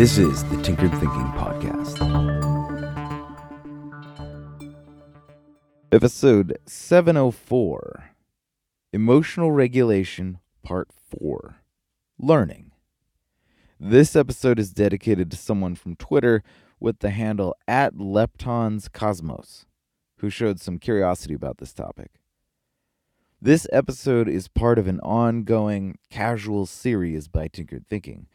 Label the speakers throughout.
Speaker 1: This is the Tinkered Thinking Podcast. Episode 704 Emotional Regulation, Part 4 Learning. This episode is dedicated to someone from Twitter with the handle at Leptons Cosmos, who showed some curiosity about this topic. This episode is part of an ongoing casual series by Tinkered Thinking.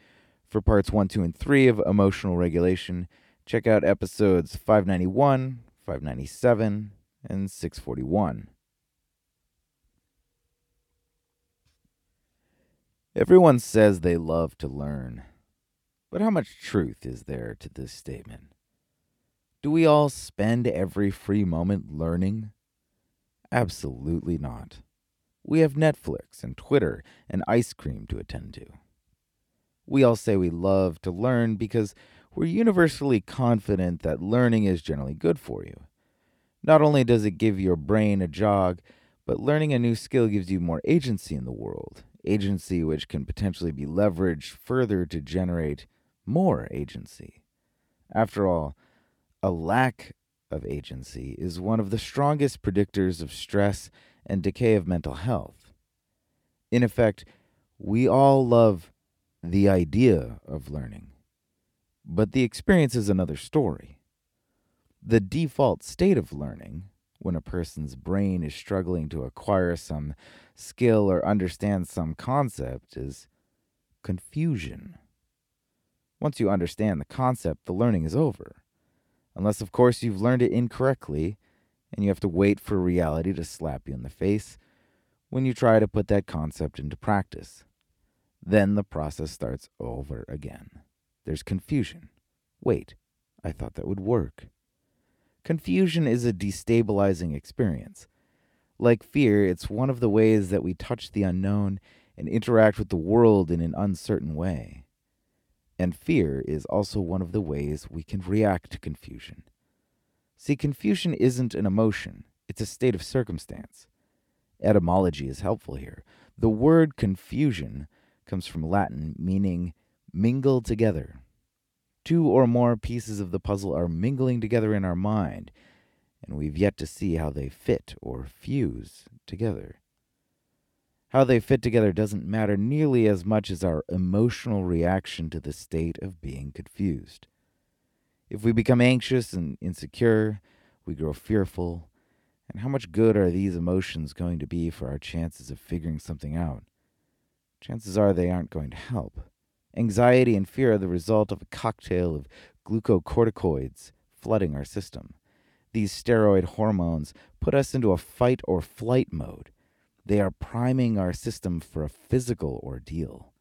Speaker 1: For parts 1, 2, and 3 of Emotional Regulation, check out episodes 591, 597, and 641. Everyone says they love to learn, but how much truth is there to this statement? Do we all spend every free moment learning? Absolutely not. We have Netflix and Twitter and ice cream to attend to. We all say we love to learn because we're universally confident that learning is generally good for you. Not only does it give your brain a jog, but learning a new skill gives you more agency in the world, agency which can potentially be leveraged further to generate more agency. After all, a lack of agency is one of the strongest predictors of stress and decay of mental health. In effect, we all love the idea of learning, but the experience is another story. The default state of learning, when a person's brain is struggling to acquire some skill or understand some concept, is confusion. Once you understand the concept, the learning is over. Unless, of course, you've learned it incorrectly and you have to wait for reality to slap you in the face when you try to put that concept into practice. Then the process starts over again. There's confusion. Wait, I thought that would work. Confusion is a destabilizing experience. Like fear, it's one of the ways that we touch the unknown and interact with the world in an uncertain way. And fear is also one of the ways we can react to confusion. See, confusion isn't an emotion, it's a state of circumstance. Etymology is helpful here. The word confusion comes from Latin meaning mingle together. Two or more pieces of the puzzle are mingling together in our mind, and we've yet to see how they fit or fuse together. How they fit together doesn't matter nearly as much as our emotional reaction to the state of being confused. If we become anxious and insecure, we grow fearful. And how much good are these emotions going to be for our chances of figuring something out? Chances are they aren't going to help. Anxiety and fear are the result of a cocktail of glucocorticoids flooding our system. These steroid hormones put us into a fight or flight mode. They are priming our system for a physical ordeal.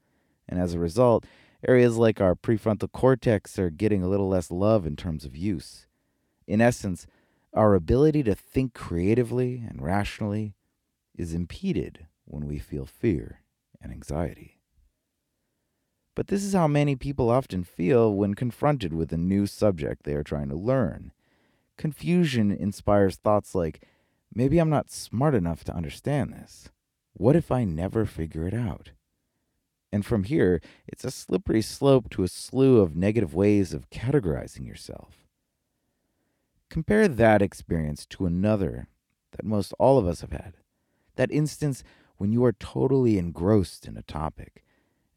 Speaker 1: And as a result, Areas like our prefrontal cortex are getting a little less love in terms of use. In essence, our ability to think creatively and rationally is impeded when we feel fear and anxiety. But this is how many people often feel when confronted with a new subject they are trying to learn. Confusion inspires thoughts like, maybe I'm not smart enough to understand this. What if I never figure it out? And from here, it's a slippery slope to a slew of negative ways of categorizing yourself. Compare that experience to another that most all of us have had. That instance when you are totally engrossed in a topic.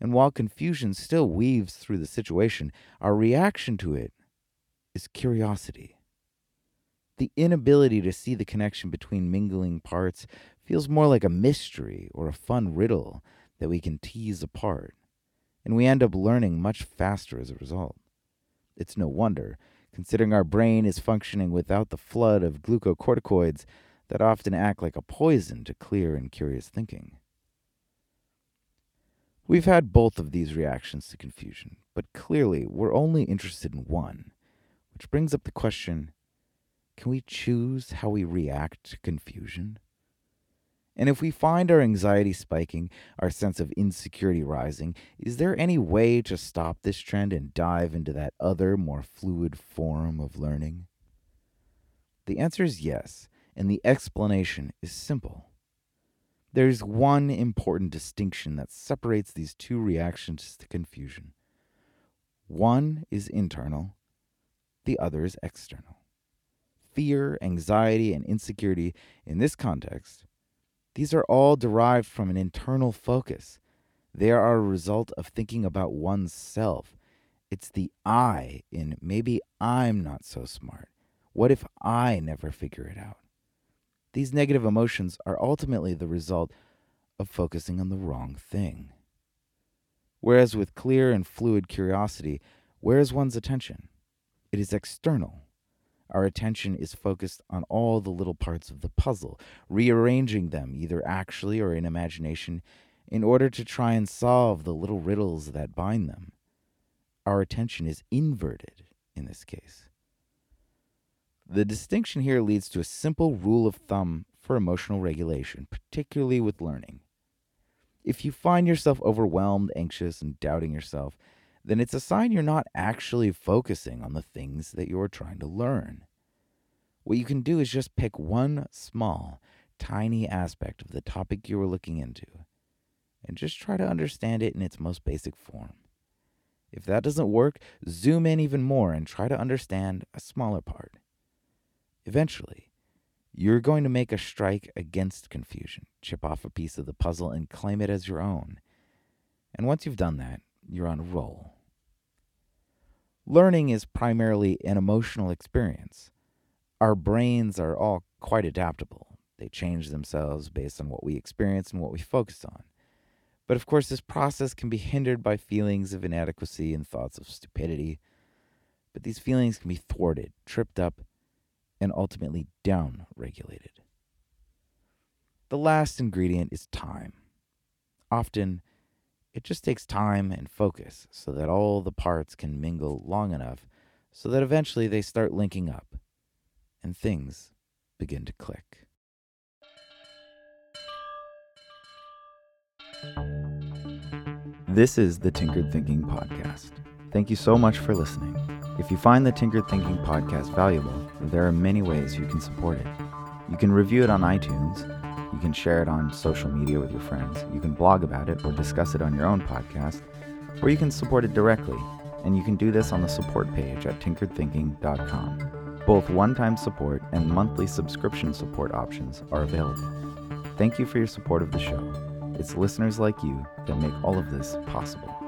Speaker 1: And while confusion still weaves through the situation, our reaction to it is curiosity. The inability to see the connection between mingling parts feels more like a mystery or a fun riddle that we can tease apart, and we end up learning much faster as a result. It's no wonder, considering our brain is functioning without the flood of glucocorticoids that often act like a poison to clear and curious thinking. We've had both of these reactions to confusion, but clearly we're only interested in one, which brings up the question can we choose how we react to confusion? And if we find our anxiety spiking, our sense of insecurity rising, is there any way to stop this trend and dive into that other, more fluid form of learning? The answer is yes, and the explanation is simple. There's one important distinction that separates these two reactions to confusion. One is internal, the other is external. Fear, anxiety, and insecurity in this context, these are all derived from an internal focus. They are a result of thinking about oneself. It's the I in maybe I'm not so smart. What if I never figure it out? These negative emotions are ultimately the result of focusing on the wrong thing. Whereas with clear and fluid curiosity, where is one's attention? It is external. Our attention is focused on all the little parts of the puzzle, rearranging them either actually or in imagination in order to try and solve the little riddles that bind them. Our attention is inverted in this case. The distinction here leads to a simple rule of thumb for emotional regulation, particularly with learning. If you find yourself overwhelmed, anxious, and doubting yourself, then it's a sign you're not actually focusing on the things that you're trying to learn. What you can do is just pick one small, tiny aspect of the topic you are looking into and just try to understand it in its most basic form. If that doesn't work, zoom in even more and try to understand a smaller part. Eventually, you're going to make a strike against confusion, chip off a piece of the puzzle, and claim it as your own. And once you've done that, you're on a roll. Learning is primarily an emotional experience. Our brains are all quite adaptable. They change themselves based on what we experience and what we focus on. But of course, this process can be hindered by feelings of inadequacy and thoughts of stupidity. But these feelings can be thwarted, tripped up, and ultimately down regulated. The last ingredient is time. Often, it just takes time and focus so that all the parts can mingle long enough so that eventually they start linking up and things begin to click. This is the Tinkered Thinking Podcast. Thank you so much for listening. If you find the Tinkered Thinking podcast valuable, there are many ways you can support it. You can review it on iTunes, you can share it on social media with your friends, you can blog about it or discuss it on your own podcast, or you can support it directly, and you can do this on the support page at tinkeredthinking.com. Both one time support and monthly subscription support options are available. Thank you for your support of the show. It's listeners like you that make all of this possible.